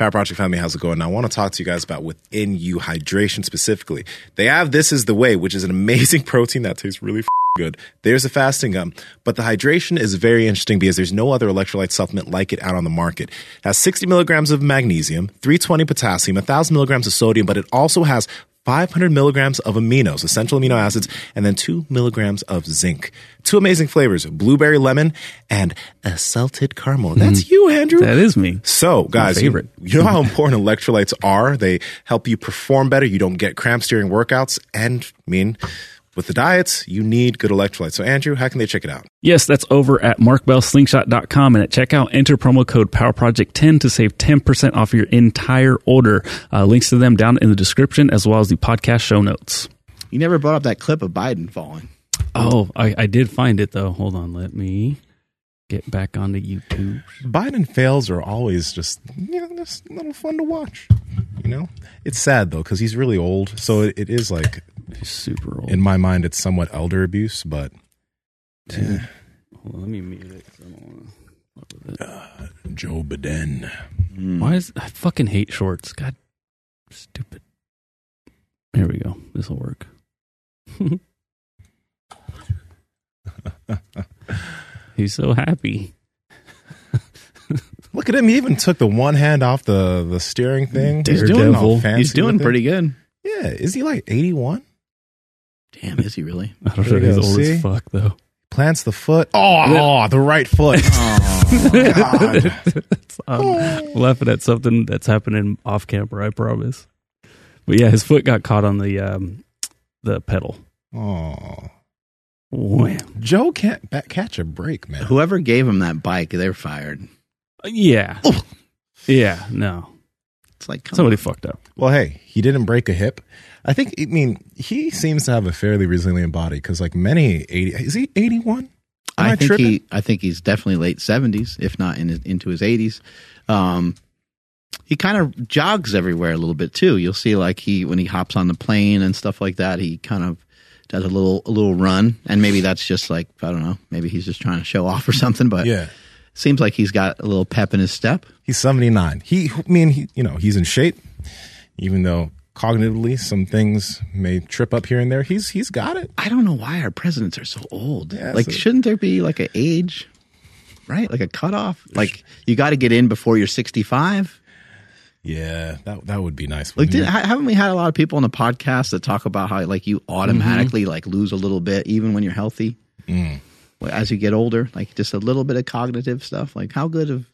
Power Project family, how's it going? I want to talk to you guys about Within You hydration specifically. They have This Is the Way, which is an amazing protein that tastes really f- good. There's a fasting gum, but the hydration is very interesting because there's no other electrolyte supplement like it out on the market. It has 60 milligrams of magnesium, 320 potassium, 1,000 milligrams of sodium, but it also has 500 milligrams of aminos, essential amino acids, and then 2 milligrams of zinc. Two amazing flavors, blueberry lemon and a salted caramel. That's mm. you, Andrew. That is me. So, guys, you, you know how important electrolytes are? They help you perform better. You don't get cramps during workouts. And, I mean, with the diets, you need good electrolytes. So, Andrew, how can they check it out? Yes, that's over at markbellslingshot.com. And at checkout, enter promo code PowerProject10 to save 10% off your entire order. Uh, links to them down in the description as well as the podcast show notes. You never brought up that clip of Biden falling. Oh, I, I did find it though. Hold on. Let me get back onto YouTube. Biden fails are always just, you know, just a little fun to watch. You know? It's sad, though, because he's really old. So it, it is like, He's super old. in my mind, it's somewhat elder abuse, but Hold on, let me mute it. 'cause I don't wanna fuck with it. Uh, Joe Biden. Hmm. Why is I fucking hate shorts? God, stupid. Here we go. This will work. He's so happy. Look at him. He even took the one hand off the, the steering thing. He's doing, he's doing with it. pretty good. Yeah. Is he like 81? Damn, is he really? I don't There know. you He's go, old see? as fuck though. Plants the foot. Oh, oh, the right foot. Oh, God. I'm laughing at something that's happening off camera. I promise. But yeah, his foot got caught on the um, the pedal. Oh. Wham. Joe can't ba- catch a break, man. whoever gave him that bike, they're fired. Yeah. Yeah. No. It's like come Somebody on. fucked up. Well, hey, he didn't break a hip. I think, I mean, he seems to have a fairly resilient body because, like, many 80, is he 81? Am I, think tripping? he. I think he's definitely late seventies, if not in his, into his eighties. Um, he kind of jogs everywhere a little bit too. You'll see, like he when he hops on the plane and stuff like that, he kind of does a little a little run, and maybe that's just like I don't know, maybe he's just trying to show off or something. But Yeah. seems like he's got a little pep in his step. He's 79. He, I mean, he, you know, he's in shape, even though cognitively some things may trip up here and there. He's He's got it. I don't know why our presidents are so old. Yeah, like, so- shouldn't there be like an age, right? Like a cutoff? Like you got to get in before you're sixty five. Yeah, that that would be nice. Like, did, haven't we had a lot of people on the podcast that talk about how like you mm-hmm. automatically like lose a little bit even when you're healthy mm. Well, as you get older? Like just a little bit of cognitive stuff. Like how good of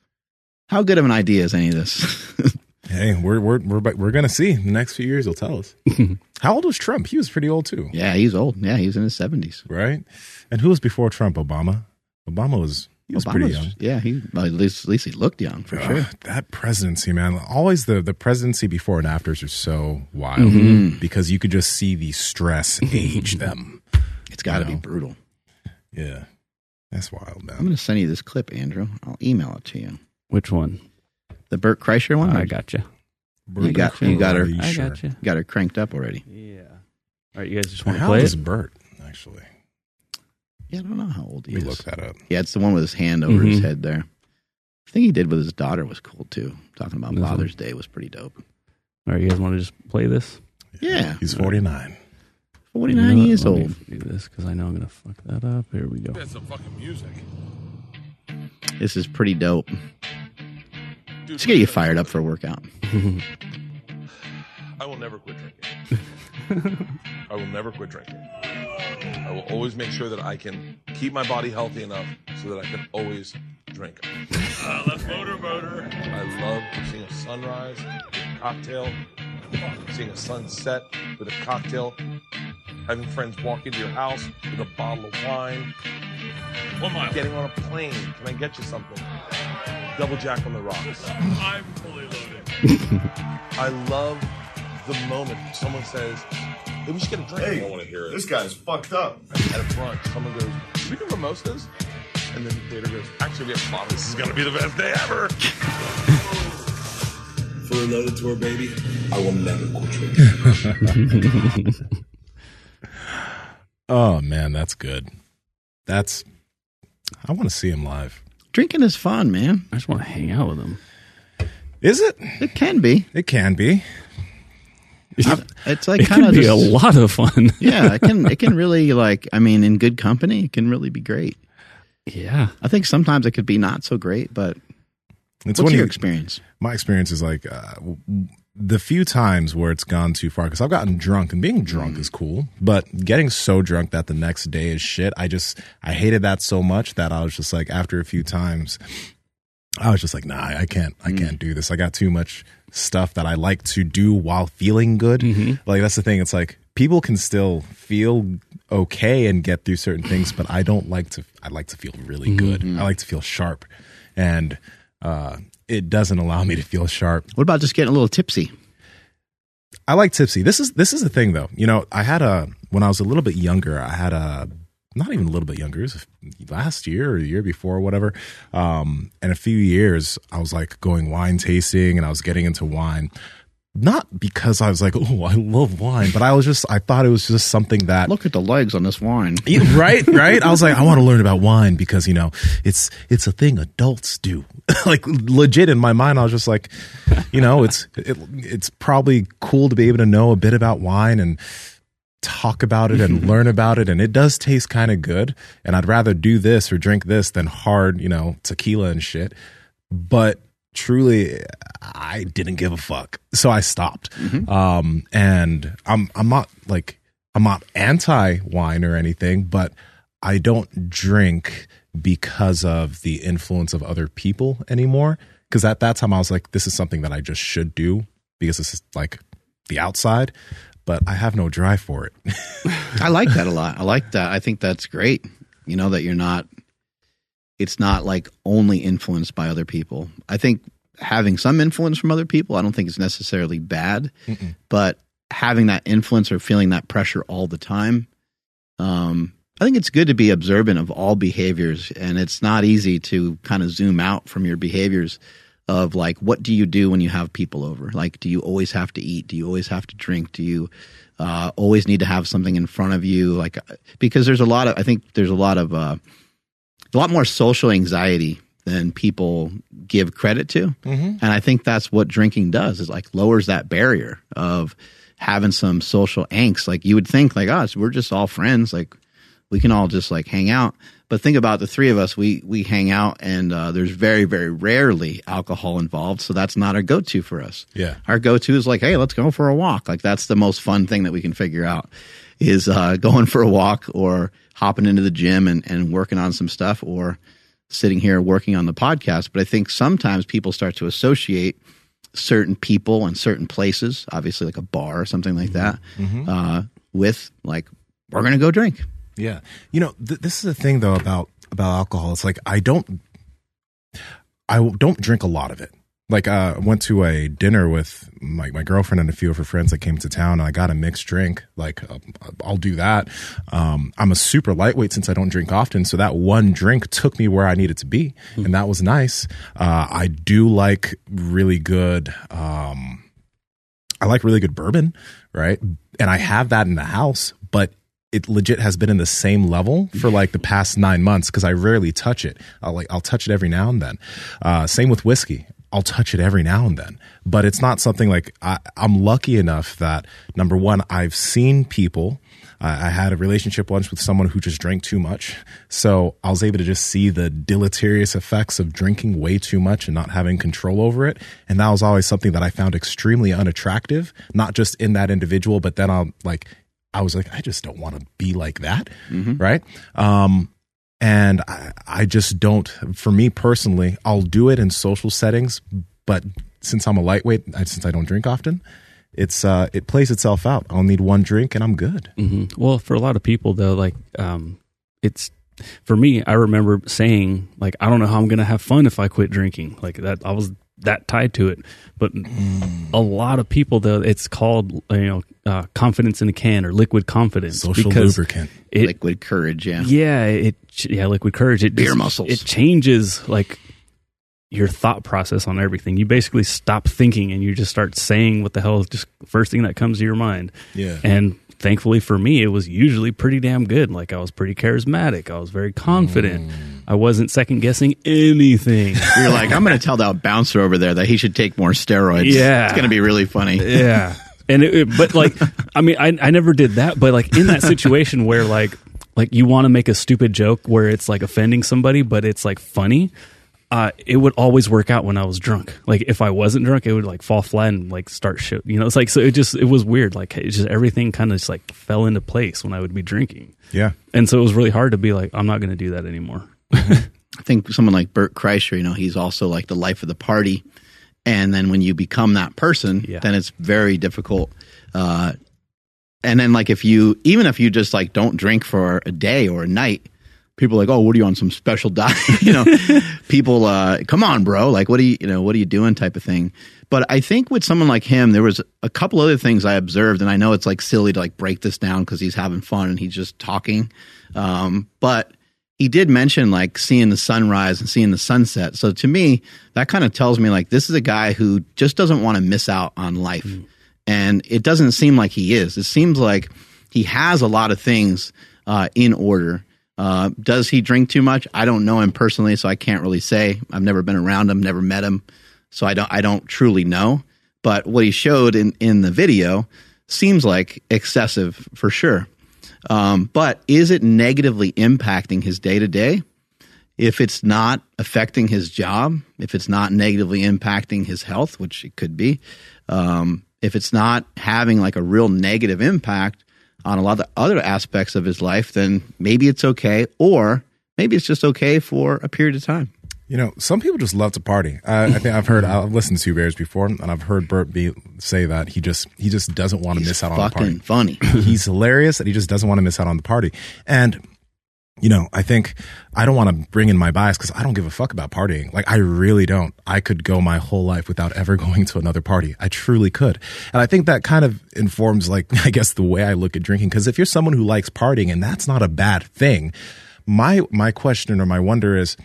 how good of an idea is any of this? hey, we're we're we're we're gonna see. The next few years will tell us. How old was Trump? He was pretty old too, yeah, he's old. Yeah, he was in his seventies. right? And who was before Trump? Obama. Obama was he was pretty young. Yeah, he well, at least at least he looked young for sure. That presidency, man. Always the the presidency before and afters are so wild Mm-hmm. because you could just see the stress age them. It's got to You be brutal. Yeah, that's wild, I'm going to send you this clip, Andrew. I'll email it to you. Which one? The Bert Kreischer one. I got you. You got- you got her- I sure? got you. got her cranked up already. Yeah. All right, you guys just want to How play old is it? Bert? Actually, Yeah, I don't know how old he let me is. look that up. Yeah, it's the one with his hand over his Mhm. head there. I think he did with his daughter was cool too. Talking about This one. Father's Day was pretty dope. All right, you guys want to just play this? Yeah, He's 49. forty nine You know years Let me old. Do this because I know I'm gonna fuck that up. Here we go. That's some fucking music. This is pretty dope. Dude, Just get you fired up for a workout. I will never quit drinking. I will never quit drinking. I will always make sure that I can keep my body healthy enough so that I can always drink. Uh, let's motor motor. I love seeing a sunrise with a cocktail, seeing a sunset with a cocktail, having friends walk into your house with a bottle of wine. One mile. Getting on a plane. Can I get you something? Double jack on the rocks. I'm fully loaded. I love the moment someone says, hey, we should get a drink. Hey, I don't want to hear it. This guy's fucked up. At a brunch, someone goes, "Do we do mimosas? And then the waiter goes, actually, we have bottles. This is going to be the best day ever. Fully loaded tour, baby. I will never quit drinking. Oh man, that's good. That's. I want to see him live. Drinking is fun, man. I just want to hang out with them. Is it? It can be. It can be. It's like It kind can of be just, a lot of fun. yeah. It can it can really like I mean in good company it can really be great. yeah. I think sometimes it could be not so great, but It's what's when your you, experience? my experience is like uh, w- the few times where it's gone too far because I've gotten drunk and being drunk mm. is cool, but getting so drunk that the next day is shit. I just I hated that so much that I was just like after a few times, I was just like, nah, I can't, I mm. can't do this. I got too much stuff that I like to do while feeling good. Mm-hmm. Like that's the thing. It's like people can still feel okay and get through certain things, but I don't like to. I like to feel really mm-hmm. good. Mm-hmm. I like to feel sharp, and uh, it doesn't allow me to feel sharp. What about just getting a little tipsy? I like tipsy. This is this is the thing though. You know, I had a when I was a little bit younger. I had a not even a little bit younger. It was last year or the year before, or whatever. Um, and a few years, I was like going wine tasting, and I was getting into wine. Not because I was like, oh, I love wine, but I was just I thought it was just something that Look at the legs on this wine. right, right. I was like, I want to learn about wine because you know it's it's a thing adults do. like legit in my mind, I was just like, you know, it's it, it's probably cool to be able to know a bit about wine and talk about it and learn about it, and it does taste kind of good. And I'd rather do this or drink this than hard, you know, tequila and shit. But truly, I didn't give a fuck, so I stopped. Um, and I'm I'm not like I'm not anti wine or anything, but I don't drink because of the influence of other people anymore. Because at that time, I was like, this is something that I just should do because this is like the outside, but I have no drive for it. I like that a lot. I like that. I think that's great. You know that you're not it's not like only influenced by other people. I think having some influence from other people, I don't think it's necessarily bad, but having that influence or feeling that pressure all the time, um, I think it's good to be observant of all behaviors, and it's not easy to kind of zoom out from your behaviors of like what do you do when you have people over? Like, do you always have to eat? Do you always have to drink? Do you uh, always need to have something in front of you? Like, because there's a lot of I think there's a lot of uh, a lot more social anxiety than people give credit to, and I think that's what drinking does is like lowers that barrier of having some social angst. Like you would think like us, we're just all friends, like we can all just like hang out. But think about the three of us. We we hang out, and uh, there's very very rarely alcohol involved. So that's not our go to for us. Yeah. our go to is like, hey, let's go for a walk. Like that's the most fun thing that we can figure out is uh, going for a walk or hopping into the gym and, and working on some stuff or sitting here working on the podcast. But I think sometimes people start to associate certain people and certain places, obviously like a bar or something like that, uh, with like we're gonna go drink. Yeah. You know, th- this is the thing though about about alcohol. It's like I don't I don't drink a lot of it. Like uh, I went to a dinner with my my girlfriend and a few of her friends that came to town, and I got a mixed drink. Like uh, I'll do that. Um, I'm a super lightweight since I don't drink often, so that one drink took me where I needed to be, and that was nice. Uh, I do like really good. Um, I like really good bourbon, right? And I have that in the house, but it legit has been in the same level for like the past nine months because I rarely touch it. I'll like I'll touch it every now and then. Uh, same with whiskey. I'll touch it every now and then, but it's not something like I, I'm lucky enough that number one, I've seen people. I I had a relationship once with someone who just drank too much, so I was able to just see the deleterious effects of drinking way too much and not having control over it. And that was always something that I found extremely unattractive, not just in that individual, but then I'm like I was like, I just don't want to be like that. Right. Um, and I, I just don't, for me personally, I'll do it in social settings, but since I'm a lightweight, since I don't drink often, it's, uh, it plays itself out. I'll need one drink and I'm good. hmm Well, for a lot of people though, like um, it's for me. I remember saying like, I don't know how I'm to have fun if I quit drinking. Like that, I was that tied to it. But a lot of people though, it's called you know uh, confidence in a can or liquid confidence. Social lubricant. It, Liquid courage, yeah. yeah, it yeah, liquid courage. It Beer just- muscles. It changes like your thought process on everything. You basically stop thinking and you just start saying what the hell is just first thing that comes to your mind. Yeah. And thankfully for me, it was usually pretty damn good. Like I was pretty charismatic. I was very confident. I wasn't second guessing anything. You're like, I'm going to tell that bouncer over there that he should take more steroids. Yeah. It's going to be really funny. yeah and it, it- but like i mean I, I never did that but like in that situation where like like you want to make a stupid joke where it's like offending somebody but it's like funny uh, it would always work out when I was drunk. Like if I wasn't drunk, it would like fall flat and like start shit. You know, it's like so. It just it was weird. Like it just everything kind of just like fell into place when I would be drinking, Yeah. and so it was really hard to be like, I'm not going to do that anymore. I think someone like Bert Kreischer, you know, he's also like the life of the party. And then when you become that person, Yeah. then it's very difficult. Uh, and then like if you, even if you just like don't drink for a day or a night, people are like, oh, what are you on some special diet? you know, people, uh, come on, bro. Like, what are you, you know, what are you doing type of thing. But I think with someone like him, there was a couple other things I observed, and I know it's like silly to like break this down because he's having fun and he's just talking. Um, but he did mention like seeing the sunrise and seeing the sunset. So to me, that kind of tells me like this is a guy who just doesn't want to miss out on life. And it doesn't seem like he is. It seems like he has a lot of things uh, in order. Uh, does he drink too much? I don't know him personally, so I can't really say. I've never been around him, never met him, so I don't. I don't truly know. But what he showed in in the video seems like excessive for sure. Um, but is it negatively impacting his day to day? If it's not affecting his job, if it's not negatively impacting his health, which it could be, um, if it's not having like a real negative impact on a lot of the other aspects of his life, then maybe it's okay, or maybe it's just okay for a period of time. You know, some people just love to party. Uh, I think I've heard, I've listened to Bears before, and I've heard Bert be say that he just he just doesn't want to miss out on the party. Fucking funny. He's hilarious, and he just doesn't want to miss out on the party. And you know, I think I don't want to bring in my bias because I don't give a fuck about partying. Like, I really don't. I could go my whole life without ever going to another party. I truly could. And I think that kind of informs, like, I guess the way I look at drinking. Because if you're someone who likes partying, and that's not a bad thing, my my question or my wonder is,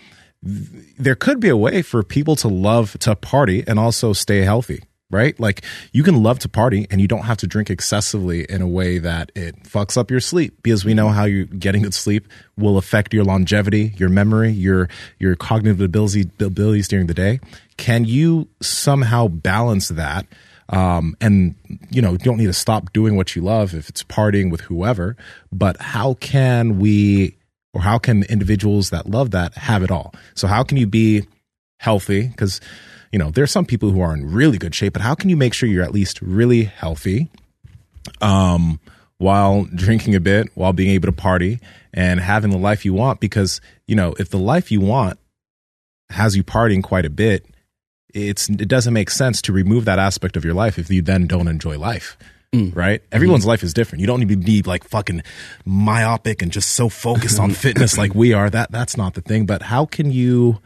there could be a way for people to love to party and also stay healthy right? Like you can love to party and you don't have to drink excessively in a way that it fucks up your sleep because we know how you getting good sleep will affect your longevity your memory your your cognitive ability, abilities during the day. Can you somehow balance that um, and you know you don't need to stop doing what you love if it's partying with whoever but how can we or how can individuals that love that have it all? So how can you be healthy? Because you know there's some people who are in really good shape but how can you make sure you're at least really healthy um while drinking a bit while being able to party and having the life you want? Because you know if the life you want has you partying quite a bit it's it doesn't make sense to remove that aspect of your life if you then don't enjoy life Mm. right? Everyone's mm-hmm. life is different. You don't need to be like fucking myopic and just so focused on fitness like we are. That that's not the thing. But how can you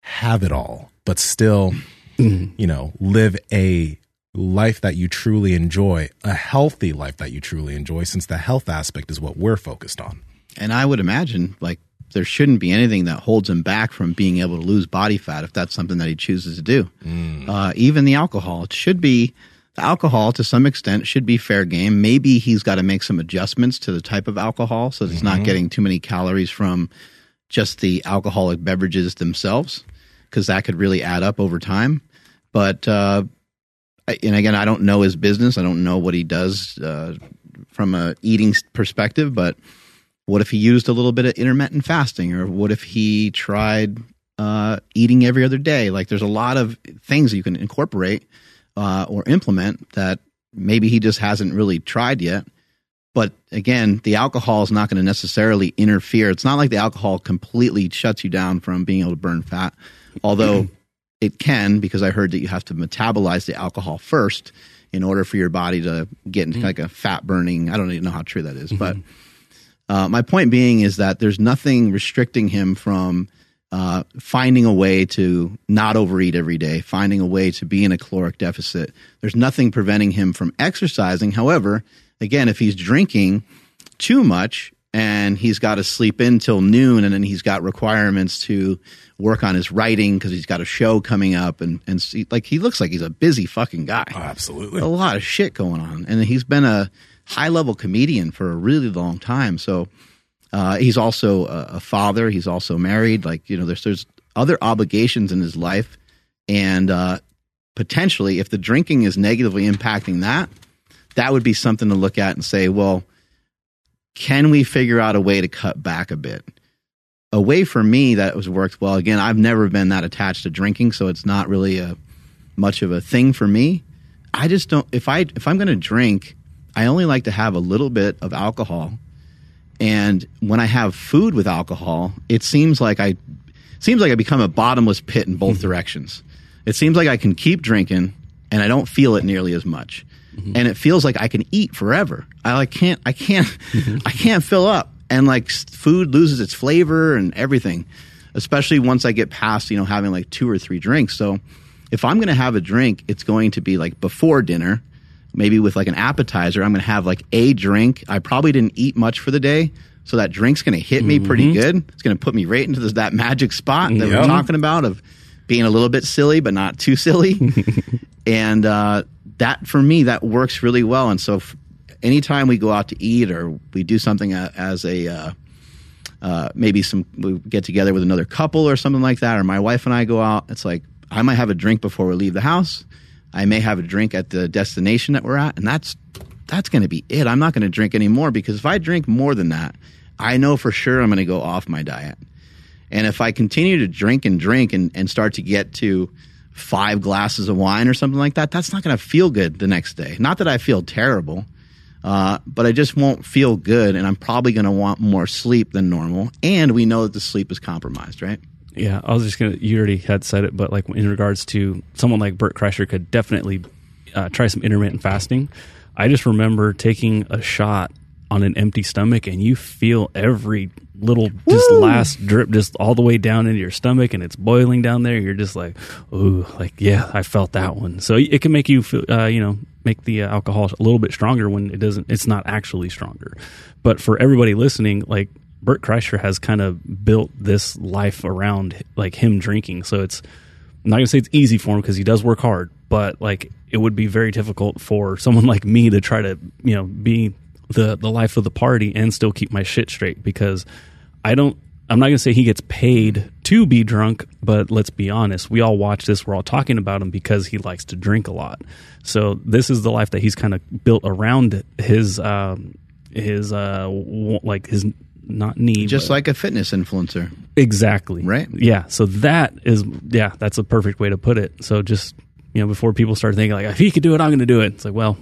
have it all but still mm-hmm. you know live a life that you truly enjoy a healthy life that you truly enjoy since the health aspect is what we're focused on? And I would imagine like there shouldn't be anything that holds him back from being able to lose body fat if that's something that he chooses to do. Mm. Uh, even the alcohol, it should be the alcohol to some extent should be fair game. Maybe he's got to make some adjustments to the type of alcohol so that he's not getting too many calories from just the alcoholic beverages themselves because that could really add up over time. But uh, and again, I don't know his business. I don't know what he does uh, from a eating perspective. But what if he used a little bit of intermittent fasting, or what if he tried uh, eating every other day? Like, there's a lot of things you can incorporate uh, or implement that maybe he just hasn't really tried yet. But again, the alcohol is not going to necessarily interfere. It's not like the alcohol completely shuts you down from being able to burn fat, although it can, because I heard that you have to metabolize the alcohol first in order for your body to get into like a fat burning. I don't even know how true that is, but uh, my point being is that there's nothing restricting him from uh, finding a way to not overeat every day, finding a way to be in a caloric deficit. There's nothing preventing him from exercising. However, again, if he's drinking too much and he's got to sleep in till noon and then he's got requirements to work on his writing because he's got a show coming up and, and see, like he looks like he's a busy fucking guy absolutely a lot of shit going on, and he's been a high level comedian for a really long time. So Uh, he's also a, a father. He's also married. Like you know, there's there's other obligations in his life, and uh, potentially, if the drinking is negatively impacting that, that would be something to look at and say, well, can we figure out a way to cut back a bit? A way for me that was worked well. Again, I've never been that attached to drinking, so it's not really a much of a thing for me. I just don't. If I if I'm going to drink, I only like to have a little bit of alcohol. And when I have food with alcohol, it seems like I seems like I become a bottomless pit in both mm-hmm. directions. It seems like I can keep drinking and I don't feel it nearly as much. Mm-hmm. And it feels like I can eat forever. I like can't I can't mm-hmm. I can't fill up. And like food loses its flavor and everything. Especially once I get past, you know, having like two or three drinks. So if I'm going to have a drink, it's going to be like before dinner, maybe with like an appetizer. I'm going to have like a drink. I probably didn't eat much for the day. So that drink's going to hit me pretty good. It's going to put me right into this, that magic spot that we're talking about of being a little bit silly, but not too silly. and uh, that, for me, that works really well. And so f- anytime we go out to eat or we do something as a, uh, uh, maybe some we get together with another couple or something like that, or my wife and I go out. It's like I might have a drink before we leave the house. I may have a drink at the destination that we're at, and that's that's going to be it. I'm not going to drink anymore because if I drink more than that, I know for sure I'm going to go off my diet. And if I continue to drink and drink and, and start to get to five glasses of wine or something like that, that's not going to feel good the next day. Not that I feel terrible, uh, but I just won't feel good, and I'm probably going to want more sleep than normal. And we know that the sleep is compromised, right? Yeah, I was just gonna. You already had said it, but like in regards to someone like Bert Kreischer could definitely uh, try some intermittent fasting. I just remember taking a shot on an empty stomach, and you feel every little just last drip just all the way down into your stomach, and it's boiling down there. You're just like, ooh, like yeah, I felt that one. So it can make you feel, uh, you know, make the uh, alcohol a little bit stronger when it doesn't. It's not actually stronger. But for everybody listening, like Bert Kreischer has kind of built this life around like him drinking. So it's I'm not gonna say it's easy for him because he does work hard, but like it would be very difficult for someone like me to try to you know be the the life of the party and still keep my shit straight because I don't. I'm not gonna say he gets paid to be drunk, but let's be honest. We all watch this. We're all talking about him because he likes to drink a lot. So this is the life that he's kind of built around his um, his uh like his not need Just but- like a fitness influencer. Exactly. Right? Yeah. So that is yeah, that's a perfect way to put it. So just you know, before people start thinking like if he could do it, I'm going to do it. It's like, well,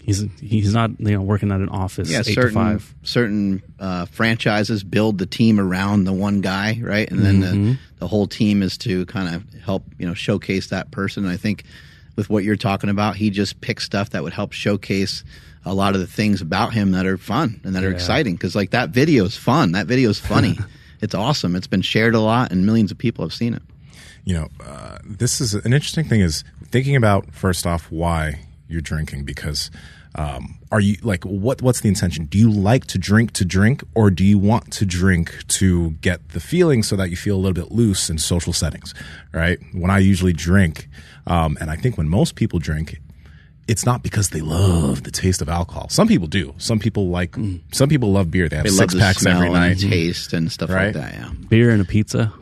he's he's not you know working at an office Yeah, certain certain uh, franchises build the team around the one guy, right? And then Mm-hmm. the, the whole team is to kind of help you know showcase that person. And I think with what you're talking about, he just picks stuff that would help showcase a lot of the things about him that are fun and that are exciting. Because like that video is fun. That video is funny. it's awesome. It's been shared a lot, and millions of people have seen it. you know, uh, this is an interesting thing is thinking about first off why you're drinking because um, are you like what what's the intention? Do you like to drink to drink or do you want to drink to get the feeling so that you feel a little bit loose in social settings, right? When I usually drink, um, and I think when most people drink, it's not because they love the taste of alcohol. Some people do. Some people like. Mm. Some people love beer. They have They love six the packs smell every night. and taste and stuff Right? like that. Yeah. Beer and a pizza.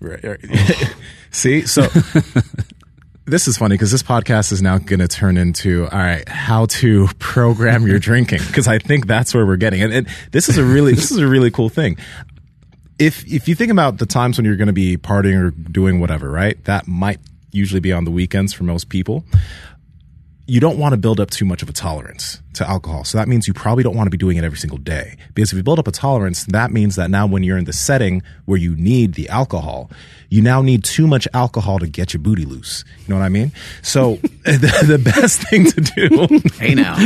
Right. right. See, so this is funny because this podcast is now going to turn into all right, how to program your drinking because I think that's where we're getting. And, and this is a really this is a really cool thing. If if you think about the times when you're going to be partying or doing whatever, right? That might usually be on the weekends for most people you don't want to build up too much of a tolerance to alcohol. So that means you probably don't want to be doing it every single day. Because if you build up a tolerance, that means that now when you're in the setting where you need the alcohol, you now need too much alcohol to get your booty loose. You know what I mean? So the, the best thing to do, Hey now.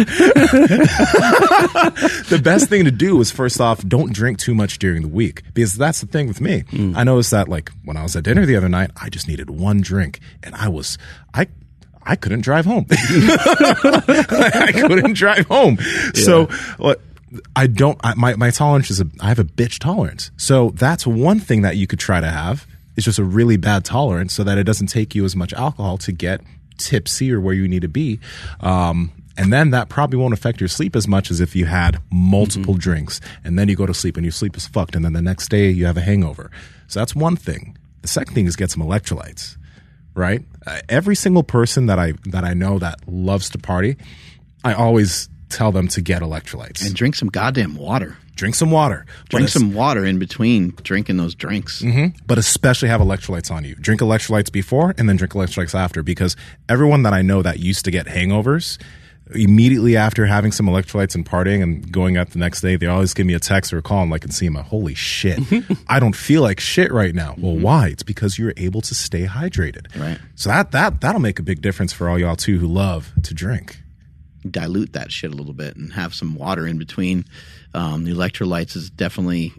the best thing to do is first off, don't drink too much during the week. Because that's the thing with me. Hmm. I noticed that like when I was at dinner the other night, I just needed one drink and I was, I, I couldn't drive home. I couldn't drive home. So what? I don't. I, my my tolerance is a. I have a bitch tolerance. So that's one thing that you could try to have. It's just a really bad tolerance, so that it doesn't take you as much alcohol to get tipsy or where you need to be. Um, And then that probably won't affect your sleep as much as if you had multiple drinks and then you go to sleep and your sleep is fucked. And then the next day you have a hangover. So that's one thing. The second thing is get some electrolytes, right? Uh, every single person that I, that I know that loves to party, I always tell them to get electrolytes And drink some goddamn water. drink some water. Drink some water in between drinking those drinks. but especially have electrolytes on you. Drink electrolytes before and then drink electrolytes after because everyone that I know that used to get hangovers immediately after having some electrolytes and partying and going out the next day, they always give me a text or a call and like Nsima, holy shit, I don't feel like shit right now. Well, why? It's because you're able to stay hydrated. Right. So that that that'll make a big difference for all y'all too who love to drink. dilute that shit a little bit and have some water in between. Um, the electrolytes is definitely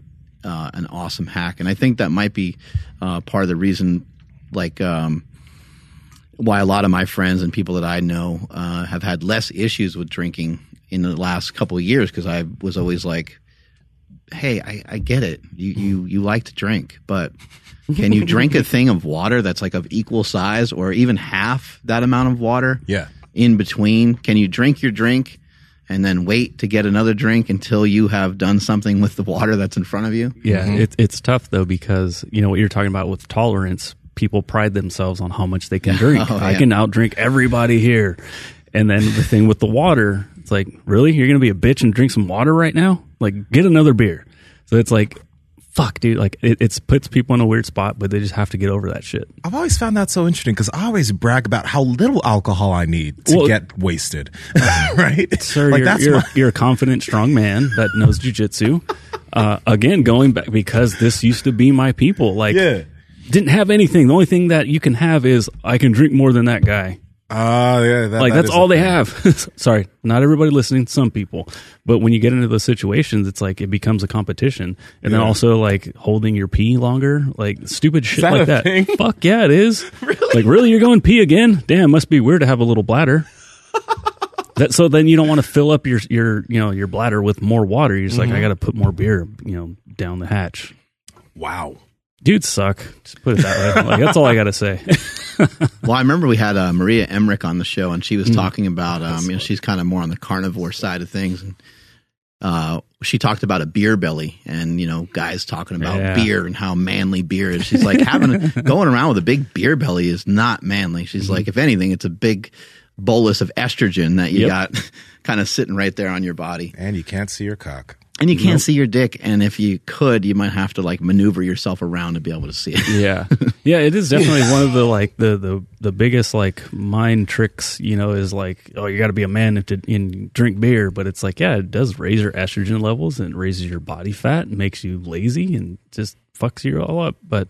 uh, an awesome hack, and I think that might be uh, part of the reason, like um, why a lot of my friends and people that I know uh, have had less issues with drinking in the last couple of years because I was always like, "Hey, I, I get it. You you you like to drink, but." Can you drink a thing of water that's like of equal size or even half that amount of water? Yeah. in between? Can you drink your drink and then wait to get another drink until you have done something with the water that's in front of you? Yeah, it, it's tough though because you know what you're talking about with tolerance. People pride themselves on how much they can drink. Oh, I yeah. can outdrink everybody here. And then the thing with the water, it's like, really, you're gonna be a bitch and drink some water right now? Like, get another beer. So it's like, fuck, dude. Like, it it's puts people in a weird spot, but they just have to get over that shit. I've always found that so interesting because I always brag about how little alcohol I need to Well- get wasted. right? Sir, like you're, that's you're, my- you're a confident, strong man that knows jujitsu. Uh, again, going back because this used to be my people. Like, Yeah. Didn't have anything. The only thing that you can have is I can drink more than that guy. Ah, yeah, that- Like that that's all they have. Sorry, not everybody listening. Some people, but when you get into those situations, it's like it becomes a competition, and then also like holding your pee longer, like stupid shit that like that. thing? Fuck yeah, it is. really? Like really, you're going pee again? Damn, must be weird to have a little bladder. that so then you don't want to fill up your your you know your bladder with more water. You're just Mm-hmm. like I got to put more beer, you know, down the hatch. Wow. Dudes suck. Just put it that way. Like that's all I got to say. Well, I remember we had uh, Maria Emmerich on the show, and she was talking about, um, you know, she's kind of more on the carnivore side of things, and uh, she talked about a beer belly, and you know, guys talking about Yeah. beer and how manly beer is. She's like having a, going around with a big beer belly is not manly. She's like, if anything, it's a big bolus of estrogen that you Yep. got kind of sitting right there on your body. And you can't see your cock. And you can't see your dick, and if you could, you might have to like maneuver yourself around to be able to see it. yeah. Yeah it is definitely one of the like the the the biggest like mind tricks you know is like oh you got to be a man to and drink beer but it's like yeah it does raise your estrogen levels and raises your body fat and makes you lazy and just fucks you all up but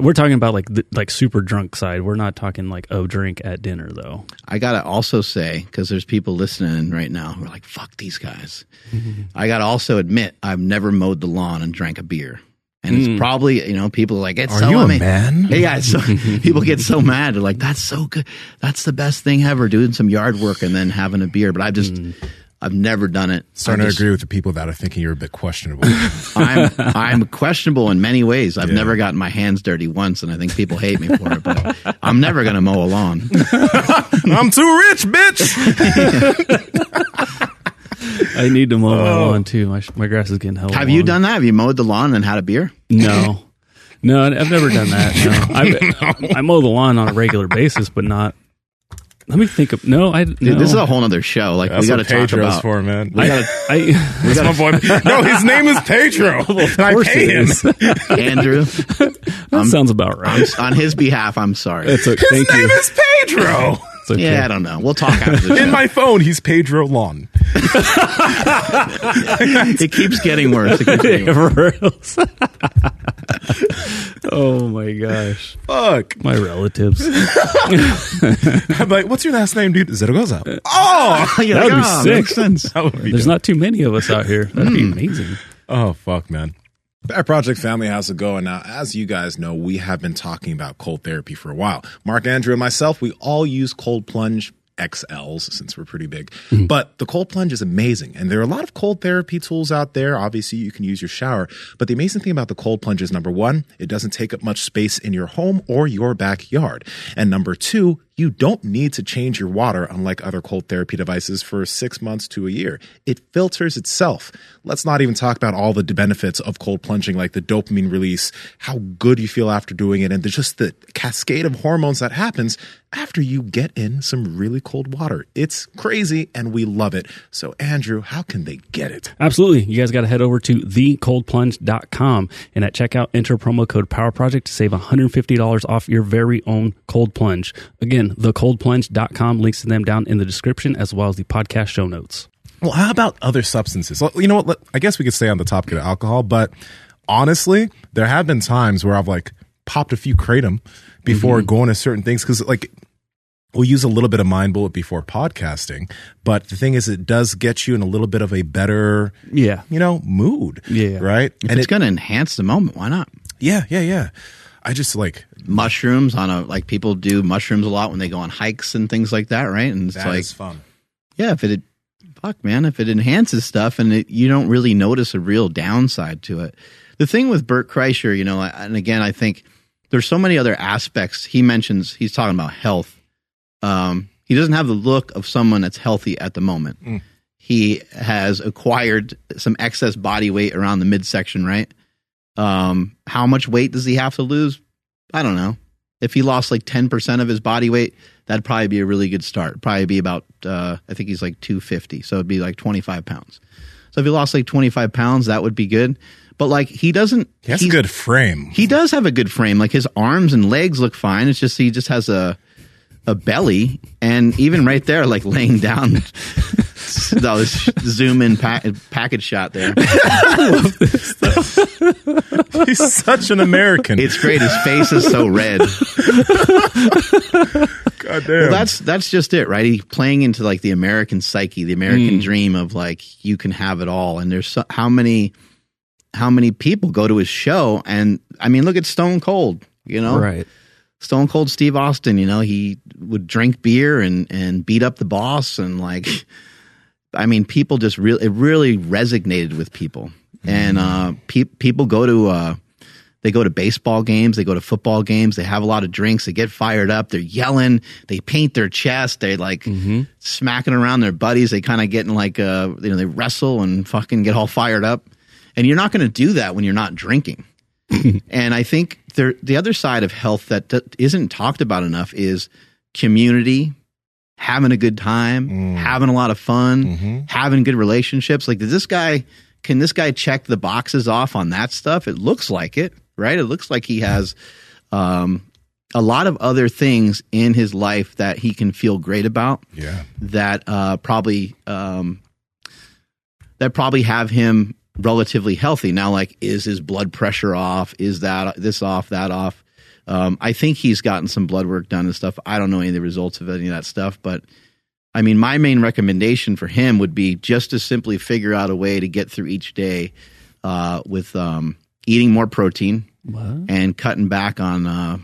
we're talking about like the, like super drunk side we're not talking like oh drink at dinner though I gotta also say, because there's people listening right now who are like, "Fuck these guys." I gotta also admit, I've never mowed the lawn and drank a beer, and it's hmm. probably you know people are like, "It's Are so you a ama- man? Yeah, it's so, people get so mad. They're like, "That's so good. That's the best thing ever." Doing some yard work and then having a beer, but I just. Hmm. I've never done it. Starting I to agree with the people that are thinking you're a bit questionable. I'm I'm questionable in many ways. I've never gotten my hands dirty once, and I think people hate me for it. But I'm never going to mow a lawn. I'm too rich, bitch. i need to mow my oh. lawn too my, my grass is getting hella Have you done that? Have you mowed the lawn and had a beer? no no i've never done that no I, I mow the lawn on a regular basis but not let me think of no i Dude, this is a whole other show. Like That's we got to what talk Pedro's about. for, man. We gotta, I, That's my boy. No, his name is Pedro. and I course pay him. is. Andrew. that sounds about right. on his behalf, I'm sorry. It's a, His thank name you. is Pedro. It's okay. yeah, I don't know. We'll talk after the In my phone, he's Pedro Lon. it keeps getting worse. It keeps getting worse. Oh my gosh, Fuck. my relatives. I'm like, what's your last name, dude? Zaragoza. Oh, You're That would be "Oh, sick." makes sense. that would be There's dope. not too many of us out here. That'd be hmm. amazing. Oh, fuck, man. Bad Project family, how's it going? Now, as you guys know, we have been talking about cold therapy for a while. Mark, Andrew, and myself, we all use cold plunge XLs since we're pretty big. Hmm. But the cold plunge is amazing. And there are a lot of cold therapy tools out there. Obviously, you can use your shower. But the amazing thing about the cold plunge is number one, it doesn't take up much space in your home or your backyard. And number two, You don't need to change your water, unlike other cold therapy devices, for six months to a year. It filters itself. Let's not even talk about all the benefits of cold plunging, like the dopamine release, how good you feel after doing it, and just the cascade of hormones that happens after you get in some really cold water. It's crazy, and we love it. So, Andrew, how can they get it? Absolutely. You guys got to head over to thecoldplunge.com and at checkout, enter promo code Power Project to save $150 off your very own cold plunge. Again, thecoldplunge.com links to them down in the description as well as the podcast show notes. Well, how about other substances? Well, you know what? I guess we could stay on the topic of alcohol, but honestly, there have been times where I've like popped a few kratom before mm-hmm. going to certain things because like we'll use a little bit of mind bullet before podcasting, but the thing is, it does get you in a little bit of a better, Yeah. you know, mood. Yeah. Right. If and it's it, going to enhance the moment, why not? yeah, yeah, yeah. I just like Mushrooms on a like people do mushrooms a lot when they go on hikes and things like that, right? And it's that like, fun. yeah, if it fuck man, if it enhances stuff and it, you don't really notice a real downside to it. The thing with Bert Kreischer, you know, and again, I think there's so many other aspects. He mentions he's talking about health. Um, he doesn't have the look of someone that's healthy at the moment. Mm. He has acquired some excess body weight around the midsection, right? Um, how much weight does he have to lose? I don't know. If he lost like 10% of his body weight, that'd probably be a really good start. Probably be about, uh, I think he's like 250. So it'd be like 25 pounds. So if he lost like 25 pounds, that would be good. But like he doesn't, He has a he's- good frame. he does have a good frame. Like his arms and legs look fine. It's just he just has a a belly, and even right there, like laying down. that was zoom in pa- package shot there. He's such an American. It's great. His face is so red. God damn. Well, that's that's just it, right? He's playing into like the American psyche, the American mm. dream of like you can have it all. And there's so, how many how many people go to his show, and I mean, look at Stone Cold. You know, Right. Stone Cold Steve Austin, you know, he would drink beer and and beat up the boss and like I mean, people just really it really resonated with people. And uh pe- people go to uh they go to baseball games, they go to football games, they have a lot of drinks, they get fired up, they're yelling, they paint their chest, they like smacking around their buddies, they kind of get in like uh you know, they wrestle and fucking get all fired up. And you're not going to do that when you're not drinking. And I think there, the other side of health that d- isn't talked about enough is community, having a good time, having a lot of fun, having good relationships. Like, does this guy, can this guy check the boxes off on that stuff? It looks like it, right? It looks like he has um, a lot of other things in his life that he can feel great about yeah. that uh, probably um, that probably have him relatively healthy. Now, like, is his blood pressure off? Is that this off? That off? Um, I think he's gotten some blood work done and stuff. I don't know any of the results of any of that stuff, but I mean, my main recommendation for him would be just to simply figure out a way to get through each day uh, with um, eating more protein and cutting back on uh,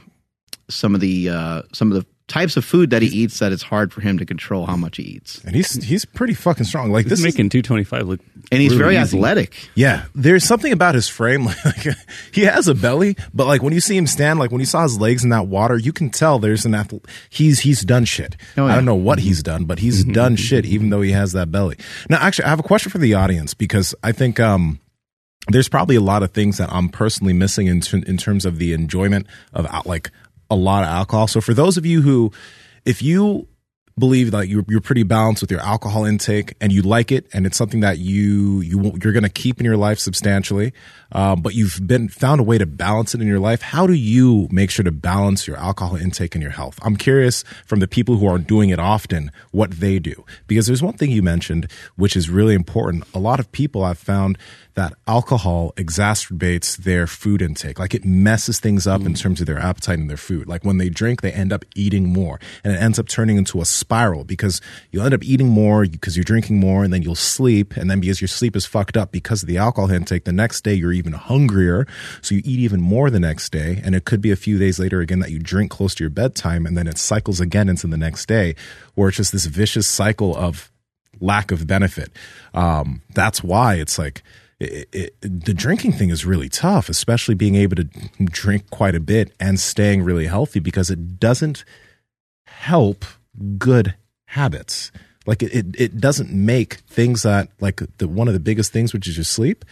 some of the uh, some of the types of food that he eats that it's hard for him to control how much he eats. And he's he's pretty fucking strong. Like this He's is making 225 look And he's really very easy. athletic. Yeah, there's something about his frame. Like he has a belly, but like when you see him stand, like when you saw his legs in that water, you can tell there's an athlete. He's he's done shit. Oh, I don't know what he's done, but he's done shit, even though he has that belly. Now, actually, I have a question for the audience because I think um, there's probably a lot of things that I'm personally missing in ter- in terms of the enjoyment of al- like a lot of alcohol. So for those of you who, if you believe that you're, you're pretty balanced with your alcohol intake and you like it and it's something that you you you're going to keep in your life substantially um, but you've been found a way to balance it in your life how do you make sure to balance your alcohol intake and your health? I'm curious from the people who are doing it often what they do. Because there's one thing you mentioned which is really important. A lot of people i've found that alcohol exacerbates their food intake. Like it messes things up in terms of their appetite and their food. Like when they drink, they end up eating more and it ends up turning into a spiral because you'll end up eating more because you're drinking more and then you'll sleep. And then because your sleep is fucked up because of the alcohol intake, the next day you're even hungrier. So you eat even more the next day. And it could be a few days later again that you drink close to your bedtime and then it cycles again into the next day where it's just this vicious cycle of lack of benefit. Um, that's why it's like it, it, the drinking thing is really tough, especially being able to drink quite a bit and staying really healthy because it doesn't help good habits. Like it, it, it doesn't make things that like the one of the biggest things, which is your sleep.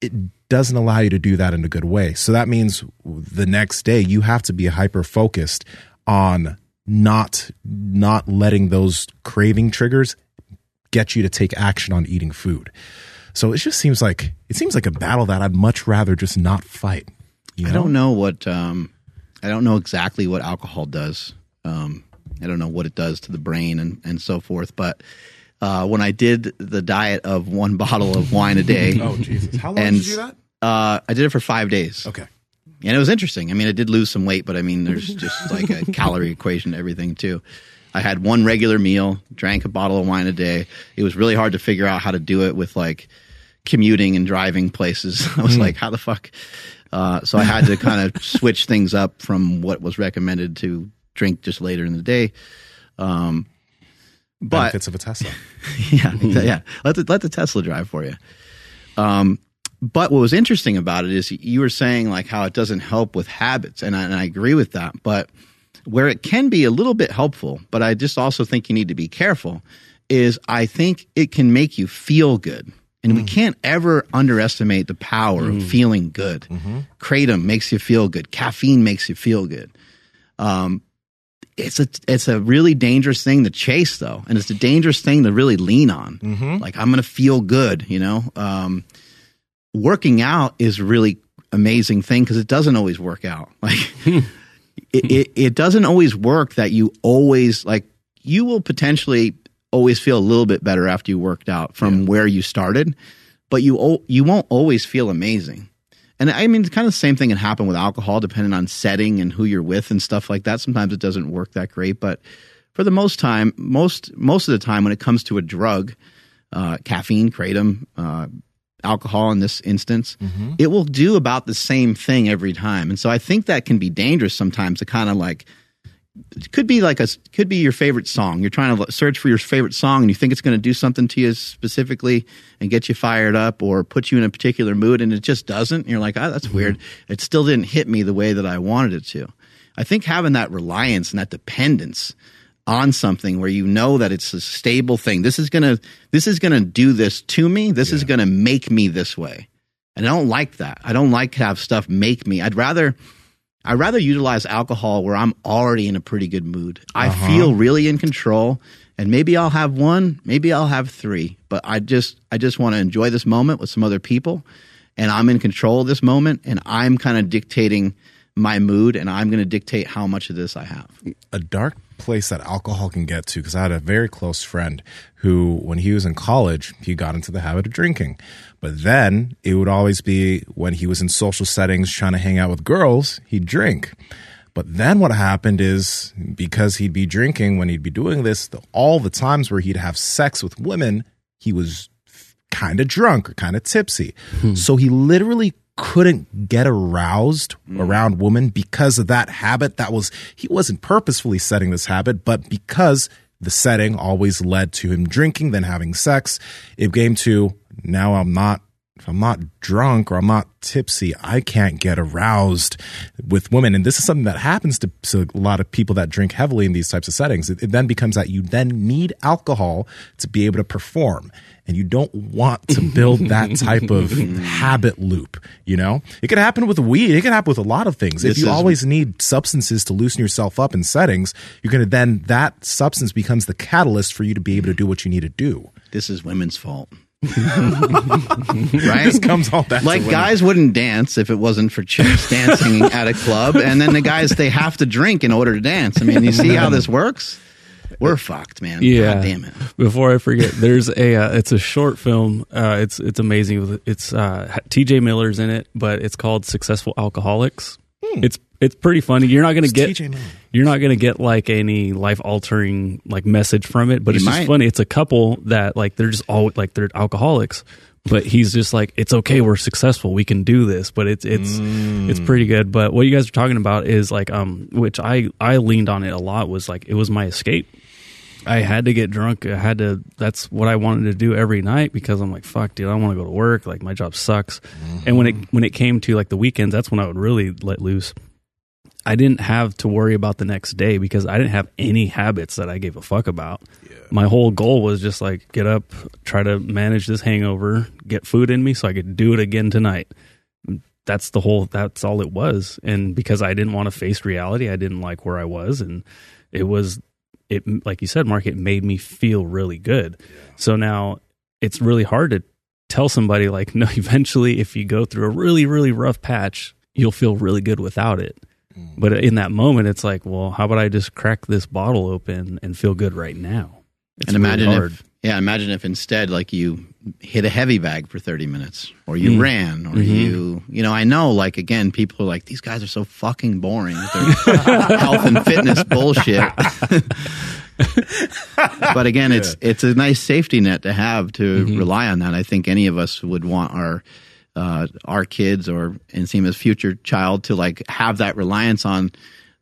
It doesn't allow you to do that in a good way. So that means the next day you have to be hyper focused on not not letting those craving triggers get you to take action on eating food. So it just seems like it seems like a battle that I'd much rather just not fight. you I don't know what um, I don't know exactly what alcohol does. Um, I don't know what it does to the brain and, and so forth. But uh, when I did the diet of one bottle of wine a day, Oh Jesus! How long And- did you do that? uh, I did it for five days. Okay. And it was interesting. I mean, I did lose some weight, but I mean, there's just like a calorie equation to everything too. I had one regular meal, drank a bottle of wine a day. It was really hard to figure out how to do it with like commuting and driving places. I was like, how the fuck? Uh, so I had to kind of switch things up from what was recommended to drink just later in the day. Um, but Benefits of a Tesla. yeah, exa- yeah. Let the let the Tesla drive for you. Um, but what was interesting about it is you were saying like how it doesn't help with habits, and I, and I agree with that. But where it can be a little bit helpful, but I just also think you need to be careful. Is I think it can make you feel good. And we mm. can't ever underestimate the power of mm. feeling good. Mm-hmm. Kratom makes you feel good. Caffeine makes you feel good. Um, it's a it's a really dangerous thing to chase though. And it's a dangerous thing to really lean on. Mm-hmm. Like i'm gonna feel good you know? Um, working out is really amazing thing because it doesn't always work out. Like it, it, it doesn't always work that you always like you will potentially always feel a little bit better after you worked out from where you started but you you won't always feel amazing and I mean, it's kind of the same thing can happen with alcohol, depending on setting and who you're with and stuff like that. Sometimes it doesn't work that great, but for the most time, most most of the time, when it comes to a drug, uh, caffeine, kratom, uh, alcohol in this instance, it will do about the same thing every time. And so I think that can be dangerous sometimes to kind of like it could be like a could be your favorite song. You're trying to search for your favorite song, and you think it's going to do something to you specifically and get you fired up or put you in a particular mood, and it just doesn't. And you're like, oh, that's mm-hmm. weird. It still didn't hit me the way that I wanted it to. I think having that reliance and that dependence on something where you know that it's a stable thing. This is gonna this is gonna do this to me. This is gonna make me this way. And I don't like that. I don't like to have stuff make me. I'd rather I rather utilize alcohol where I'm already in a pretty good mood. I uh-huh. feel really in control and maybe I'll have one, maybe I'll have 3, but I just I just want to enjoy this moment with some other people and I'm in control of this moment and I'm kind of dictating my mood and I'm going to dictate how much of this I have. a dark place that alcohol can get to because I had a very close friend who, when he was in college, he got into the habit of drinking. But then it would always be when he was in social settings trying to hang out with girls, he'd drink. But then what happened is because he'd be drinking when he'd be doing this, the, all the times where he'd have sex with women, he was kind of drunk or kind of tipsy. Hmm. So he literally couldn't get aroused mm. around women because of that habit that was he wasn't purposefully setting this habit but because the setting always led to him drinking then having sex it came to now i'm not if i'm not drunk or i'm not tipsy i can't get aroused with women. And this is something that happens to, to a lot of people that drink heavily in these types of settings. It, it then becomes that you then need alcohol to be able to perform. And you don't want to build that type of habit loop you know? It could happen with weed. It can happen with a lot of things. If you is- always need substances to loosen yourself up in settings you're going to then that substance becomes the catalyst for you to be able to do what you need to do. This is women's fault. Right this comes all back like guys wouldn't dance if it wasn't for chicks dancing at a club and then the guys they have to drink in order to dance i mean you see how this works we're fucked man Yeah. God damn it Before I forget, there's a uh, it's a short film. Uh, it's it's amazing. It's uh, T.J. Miller's in it, but it's called Successful Alcoholics. It's it's pretty funny. You're not gonna Who's get T.J. Miller? you're not gonna get like any life altering like message from it, but You it's might. just funny. It's a couple that like they're just all like they're alcoholics, but he's just like it's okay. We're successful. We can do this. But it's it's it's pretty good. But what you guys are talking about is like um, which I I leaned on it a lot was like it was my escape. I had to get drunk. I had to. That's what I wanted to do every night because I'm like, fuck, dude, I don't want to go to work. Like my job sucks. And when it when it came to like the weekends, that's when I would really let loose. I didn't have to worry about the next day because I didn't have any habits that I gave a fuck about. My whole goal was just like get up, try to manage this hangover, get food in me so I could do it again tonight. That's the whole that's all it was. And because I didn't want to face reality, I didn't like where I was and it was it like you said Mark it made me feel really good. So now it's really hard to tell somebody like no eventually if you go through a really really rough patch, you'll feel really good without it. But in that moment, it's like, well, how about I just crack this bottle open and feel good right now? It's and imagine really hard. if yeah, imagine if instead like you hit a heavy bag for 30 minutes or you Mm. ran or Mhm. you you know, I know like again people are like these guys are so fucking boring health and fitness bullshit. but again, it's it's a nice safety net to have to Mm-hmm. rely on that. I think any of us would want our uh, our kids or and Seema's future child to like have that reliance on.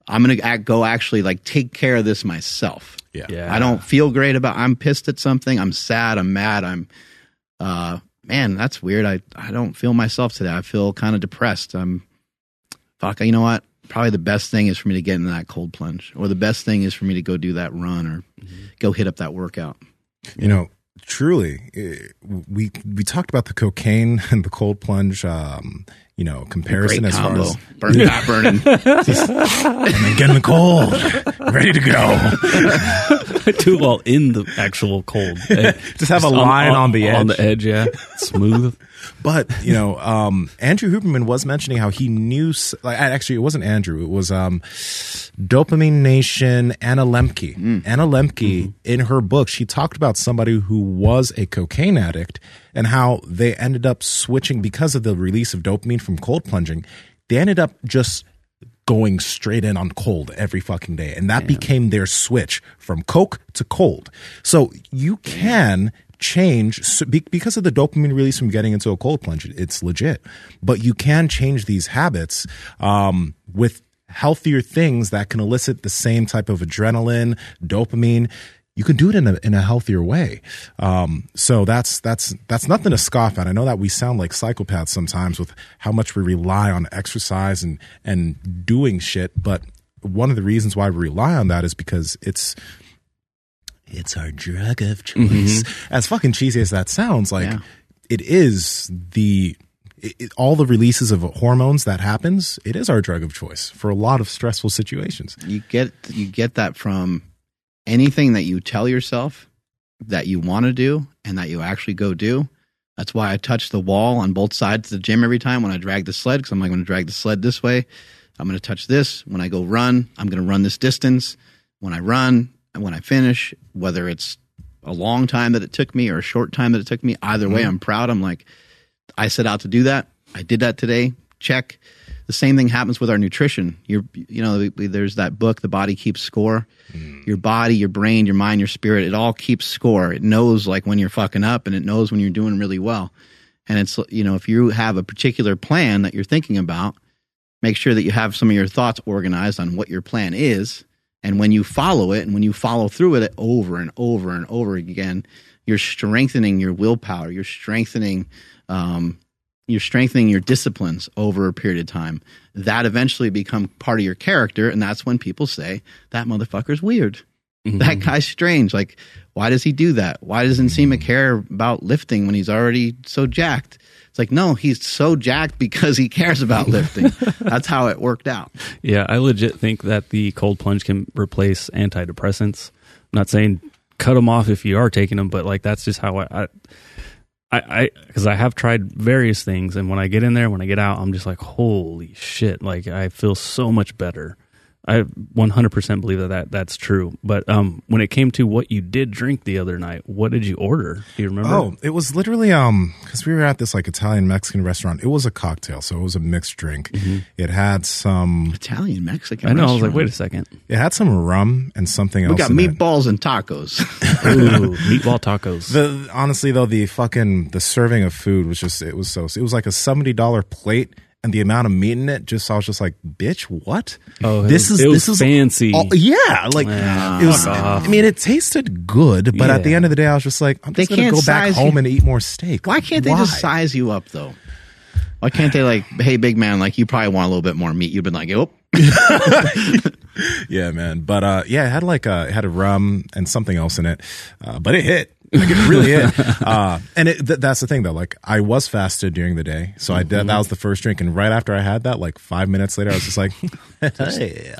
I'm gonna act, go actually like take care of this myself. Yeah. Yeah. I don't feel great about. I'm pissed at something. I'm sad. I'm mad. I'm. Uh, man, that's weird. I I don't feel myself today. I feel kind of depressed. I'm. Fuck. You know what? Probably the best thing is for me to get in that cold plunge, or the best thing is for me to go do that run or go hit up that workout. You know, truly, eh, we we talked about the cocaine and the cold plunge. Um, you know, comparison as combo. far as Burn fat burning. and then get in the cold, ready to go. too well in the actual cold. Just have a line on the On edge. the edge, yeah, smooth. But you know, um, Andrew Huberman was mentioning how he knew. Like, actually, it wasn't Andrew. It was um, Dopamine Nation Anna Lembke. Anna Lembke, in her book, she talked about somebody who was a cocaine addict and how they ended up switching because of the release of dopamine from cold plunging. They ended up just going straight in on cold every fucking day. And that became their switch from Coke to cold. So you can change so be- because of the dopamine release from getting into a cold plunge. It's legit, but you can change these habits um, with healthier things that can elicit the same type of adrenaline, dopamine. You can do it in a in a healthier way. Um, so that's that's that's nothing to scoff at. I know that we sound like psychopaths sometimes with how much we rely on exercise and and doing shit, but one of the reasons why we rely on that is because it's it's our drug of choice. Mm-hmm. As fucking cheesy as that sounds, like Yeah. it is the it, it- all the releases of hormones that happens. It is our drug of choice for a lot of stressful situations. you get you get that from anything that you tell yourself that you want to do and that you actually go do. That's why I touch the wall on both sides of the gym every time when I drag the sled because I'm like, going to drag the sled this way. I'm going to touch this when I go run. I'm going to run this distance when I run and when I finish, whether it's a long time that it took me or a short time that it took me. Either way, mm-hmm. I'm proud. I'm like, I set out to do that. I did that today. Check. The same thing happens with our nutrition. You're, you know, there's that book, The Body Keeps Score. Mm. Your body, your brain, your mind, your spirit, it all keeps score. It knows like when you're fucking up and it knows when you're doing really well. And it's, you know, if you have a particular plan that you're thinking about, make sure that you have some of your thoughts organized on what your plan is. And when you follow it and when you follow through with it over and over and over again, you're strengthening your willpower. You're strengthening, um, you're strengthening your disciplines over a period of time. That eventually become part of your character, and that's when people say that motherfucker's weird. That mm-hmm. guy's strange. Like, why does he do that? Why doesn't Seema mm-hmm. care about lifting when he's already so jacked? It's like, no, he's so jacked because he cares about lifting. that's how it worked out. Yeah, I legit think that the cold plunge can replace antidepressants. I'm not saying cut them off if you are taking them, but like that's just how I, I, I, because I, have tried various things, and when I get in there, when I get out, I'm just like, holy shit! Like I feel so much better. I 100% believe that, that that's true. But um, when it came to what you did drink the other night, what did you order? Do you remember? Oh, it was literally um because we were at this like Italian Mexican restaurant. It was a cocktail, so it was a mixed drink. It had some Italian, Mexican. I know. I was like, wait a second. it had some rum and something else. We got in it. meatballs and tacos. Ooh, meatball tacos. The honestly though, the fucking the serving of food was just it was so it was like a seventy dollar plate. And the amount of meat in it, just I was just like, "Bitch, what? Oh, it this was- is it was this is fancy. all- yeah, like it was. off. I mean, it tasted good, but at the end of the day, I was just like, I'm They gonna can't go back home you- and eat more steak. Why can't they Why? just size you up though? Why can't they like, hey, big man, like you probably want a little bit more meat? You've been like, oh, Yeah, man. But uh, yeah, it had like a it had a rum and something else in it, uh, but it hit. Like it really hit. Uh, and it, th- that's the thing though. Like I was fasted during the day, so I did, that was the first drink. And right after I had that, like five minutes later, I was just like, hey.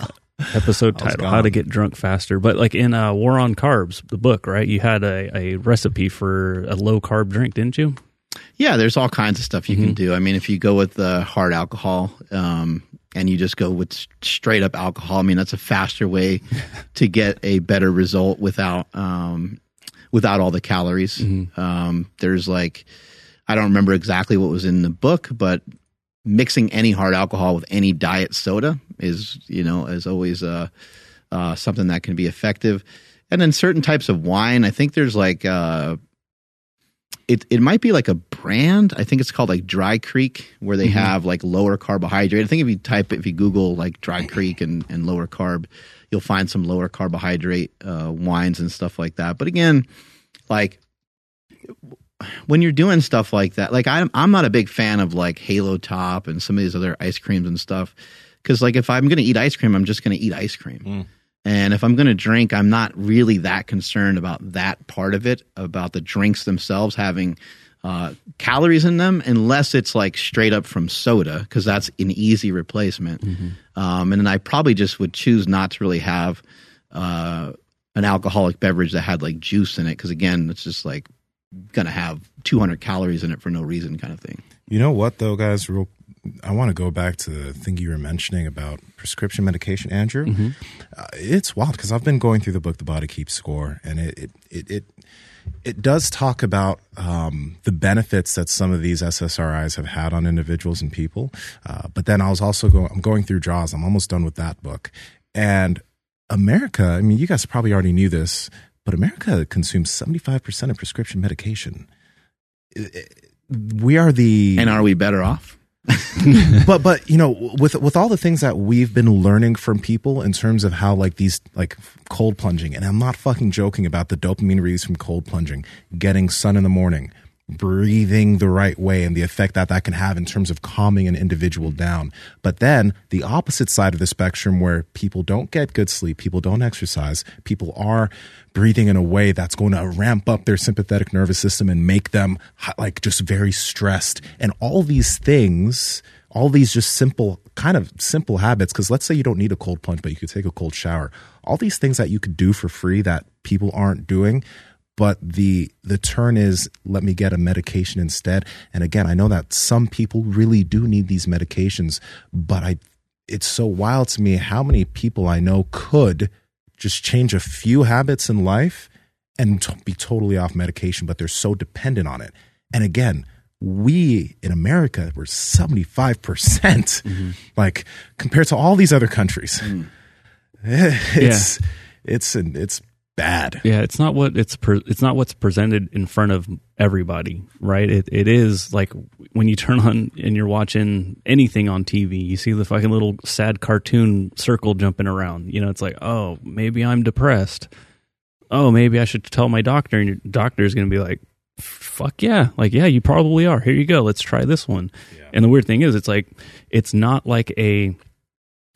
Episode title: How to. Get Drunk Faster. But like in uh, War on Carbs, the book, right? You had a, a recipe for a low carb drink, didn't you? Yeah, there's all kinds of stuff you can do. I mean, if you go with the hard alcohol, um, and you just go with straight up alcohol, I mean, that's a faster way to get a better result without um, without all the calories. Um, there's like, I don't remember exactly what was in the book, but mixing any hard alcohol with any diet soda is, you know, is always uh, uh, something that can be effective. And then certain types of wine, I think there's like. Uh, it it might be like a brand. I think it's called like Dry Creek, where they have like lower carbohydrate. I think if you type if you Google like Dry Creek and and lower carb, you'll find some lower carbohydrate uh, wines and stuff like that. But again, like when you're doing stuff like that, like I'm I'm not a big fan of like Halo Top and some of these other ice creams and stuff. Because like if I'm gonna eat ice cream, I'm just gonna eat ice cream. And if I'm going to drink, I'm not really that concerned about that part of it, about the drinks themselves having uh, calories in them, unless it's like straight up from soda, because that's an easy replacement. Um, and then I probably just would choose not to really have uh, an alcoholic beverage that had like juice in it, because again, it's just like going to have 200 calories in it for no reason, kind of thing. You know what, though, guys? Real, I want to go back to the thing you were mentioning about prescription medication, Andrew. Uh, it's wild because I've been going through the book, The Body Keeps Score, and it it it it, it does talk about um, the benefits that some of these SSRIs have had on individuals and people. Uh, but then I was also going. I'm going through Jaws. I'm almost done with that book, and America. I mean, you guys probably already knew this, but America consumes 75 percent of prescription medication. We are the And are we better off? but but you know with with all the things that we've been learning from people in terms of how like these like cold plunging and I'm not fucking joking about the dopamine release from cold plunging getting sun in the morning breathing the right way and the effect that that can have in terms of calming an individual down. But then the opposite side of the spectrum where people don't get good sleep people don't exercise people are breathing in a way that's going to ramp up their sympathetic nervous system and make them like just very stressed. And all these things all these just simple kind of simple habits because let's say you don't need a cold plunge but you could take a cold shower. All these things that you could do for free that people aren't doing but the the turn is let me get a medication instead. And again i know that some people really do need these medications but i it's so wild to me how many people i know could just change a few habits in life and t- be totally off medication but they're so dependent on it. And again we in america we're 75% mm-hmm. like compared to all these other countries. Mm. It's it's an, it's bad Yeah, it's not what it's pre- it's not what's presented in front of everybody, right? It it is like when you turn on and you're watching anything on TV, you see the fucking little sad cartoon circle jumping around. You know, it's like, oh, maybe I'm depressed. Oh, maybe I should tell my doctor, and your doctor is going to be like, fuck yeah, like yeah, you probably are. Here you go, let's try this one. And the weird thing is, it's like it's not like a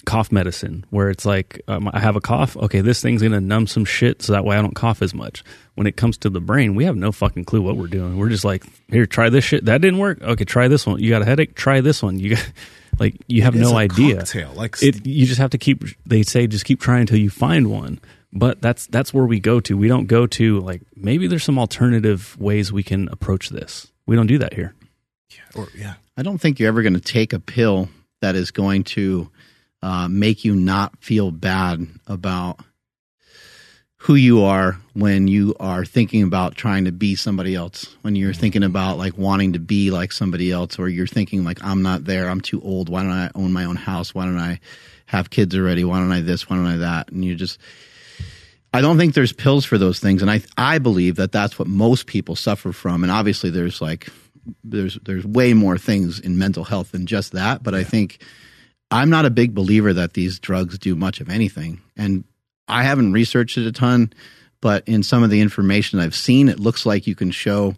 cough medicine where it's like um, I have a cough. Okay, this thing's gonna numb some shit so that way I don't cough as much. When it comes to the brain, we have no fucking clue what we're doing. We're just like, here, try this shit. That didn't work. Okay, try this one. You got a headache? Try this one. You got like you have It's no a idea. cocktail, like- it, you just have to keep. They say just keep trying until you find one. But that's that's where we go to. We don't go to like maybe there's some alternative ways we can approach this. We don't do that here. Yeah. or yeah I don't think you're ever going to take a pill that is going to uh, make you not feel bad about who you are when you are thinking about trying to be somebody else. When you're thinking about like wanting to be like somebody else, or you're thinking like I'm not there, I'm too old. Why don't I own my own house? Why don't I have kids already? Why don't I this? Why don't I that? And you just I don't think there's pills for those things, and I I believe that that's what most people suffer from. And obviously, there's like there's there's way more things in mental health than just that. But I think I'm not a big believer that these drugs do much of anything, and I haven't researched it a ton. But in some of the information I've seen, it looks like you can show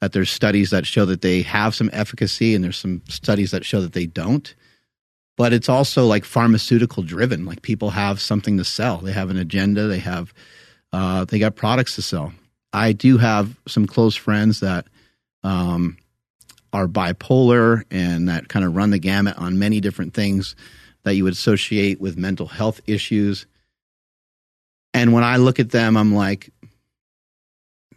that there's studies that show that they have some efficacy and there's some studies that show that they don't. But it's also like pharmaceutical driven. Like people have something to sell. They have an agenda. They have uh, they got products to sell. I do have some close friends that um, are bipolar and that kind of run the gamut on many different things that you would associate with mental health issues. And when I look at them, I'm like,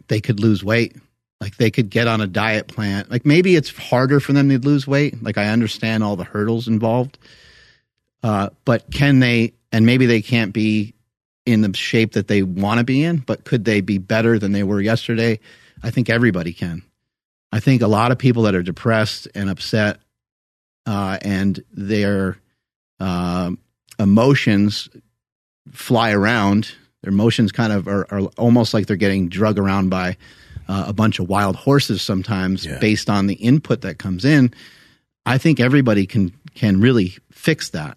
they could lose weight. Like they could get on a diet plan. Like maybe it's harder for them to lose weight. Like I understand all the hurdles involved. Uh, but can they, and maybe they can't be in the shape that they want to be in, but could they be better than they were yesterday? I think everybody can. I think a lot of people that are depressed and upset uh, and their uh, emotions fly around, their emotions kind of are, are almost like they're getting drug around by uh, a bunch of wild horses sometimes Yeah. based on the input that comes in. I think everybody can can really fix that.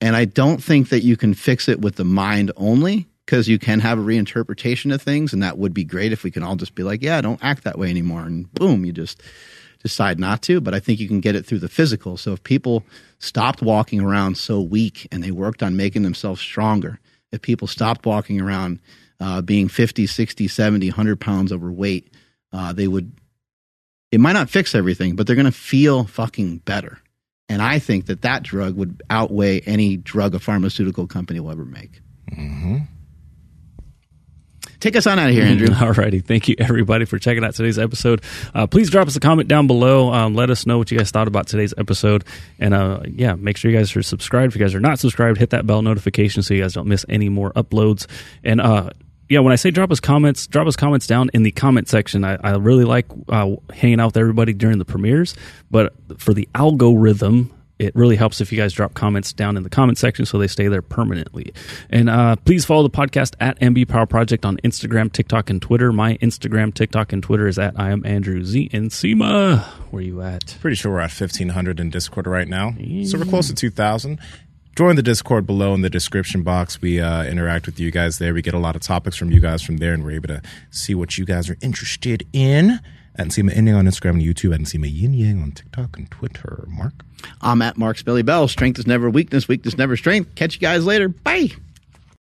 And I don't think that you can fix it with the mind only because you can have a reinterpretation of things. And that would be great if we can all just be like, yeah, don't act that way anymore. And boom, you just decide not to. But I think you can get it through the physical. So if people stopped walking around so weak and they worked on making themselves stronger, if people stopped walking around uh, being 50, 60, 70, 100 pounds overweight, uh, they would, it might not fix everything, but they're going to feel fucking better. And I think that that drug would outweigh any drug a pharmaceutical company will ever make. Take us on out of here, Andrew. Alrighty, thank you everybody for checking out today's episode. Uh, please drop us a comment down below. Um, let us know what you guys thought about today's episode, and uh, yeah, make sure you guys are subscribed. If you guys are not subscribed, hit that bell notification so you guys don't miss any more uploads. And uh, yeah, when I say drop us comments, drop us comments down in the comment section. I, I really like uh, hanging out with everybody during the premieres, but for the algorithm it really helps if you guys drop comments down in the comment section so they stay there permanently. And uh, please follow the podcast at MB Power Project on Instagram, TikTok, and Twitter. My Instagram, TikTok, and Twitter is at I am Andrew Z and Nsima. Where you at? Pretty sure we're at 1,500 in Discord right now. So we're close to 2,000. Join the Discord below in the description box. We uh, interact with you guys there. We get a lot of topics from you guys from there, and we're able to see what you guys are interested in. At Nsima Inyang on Instagram and YouTube, at Nsima Yin Yang on TikTok and Twitter. Mark? I'm at Mark Smelly Bell. Strength is never weakness, weakness never strength. Catch you guys later. Bye.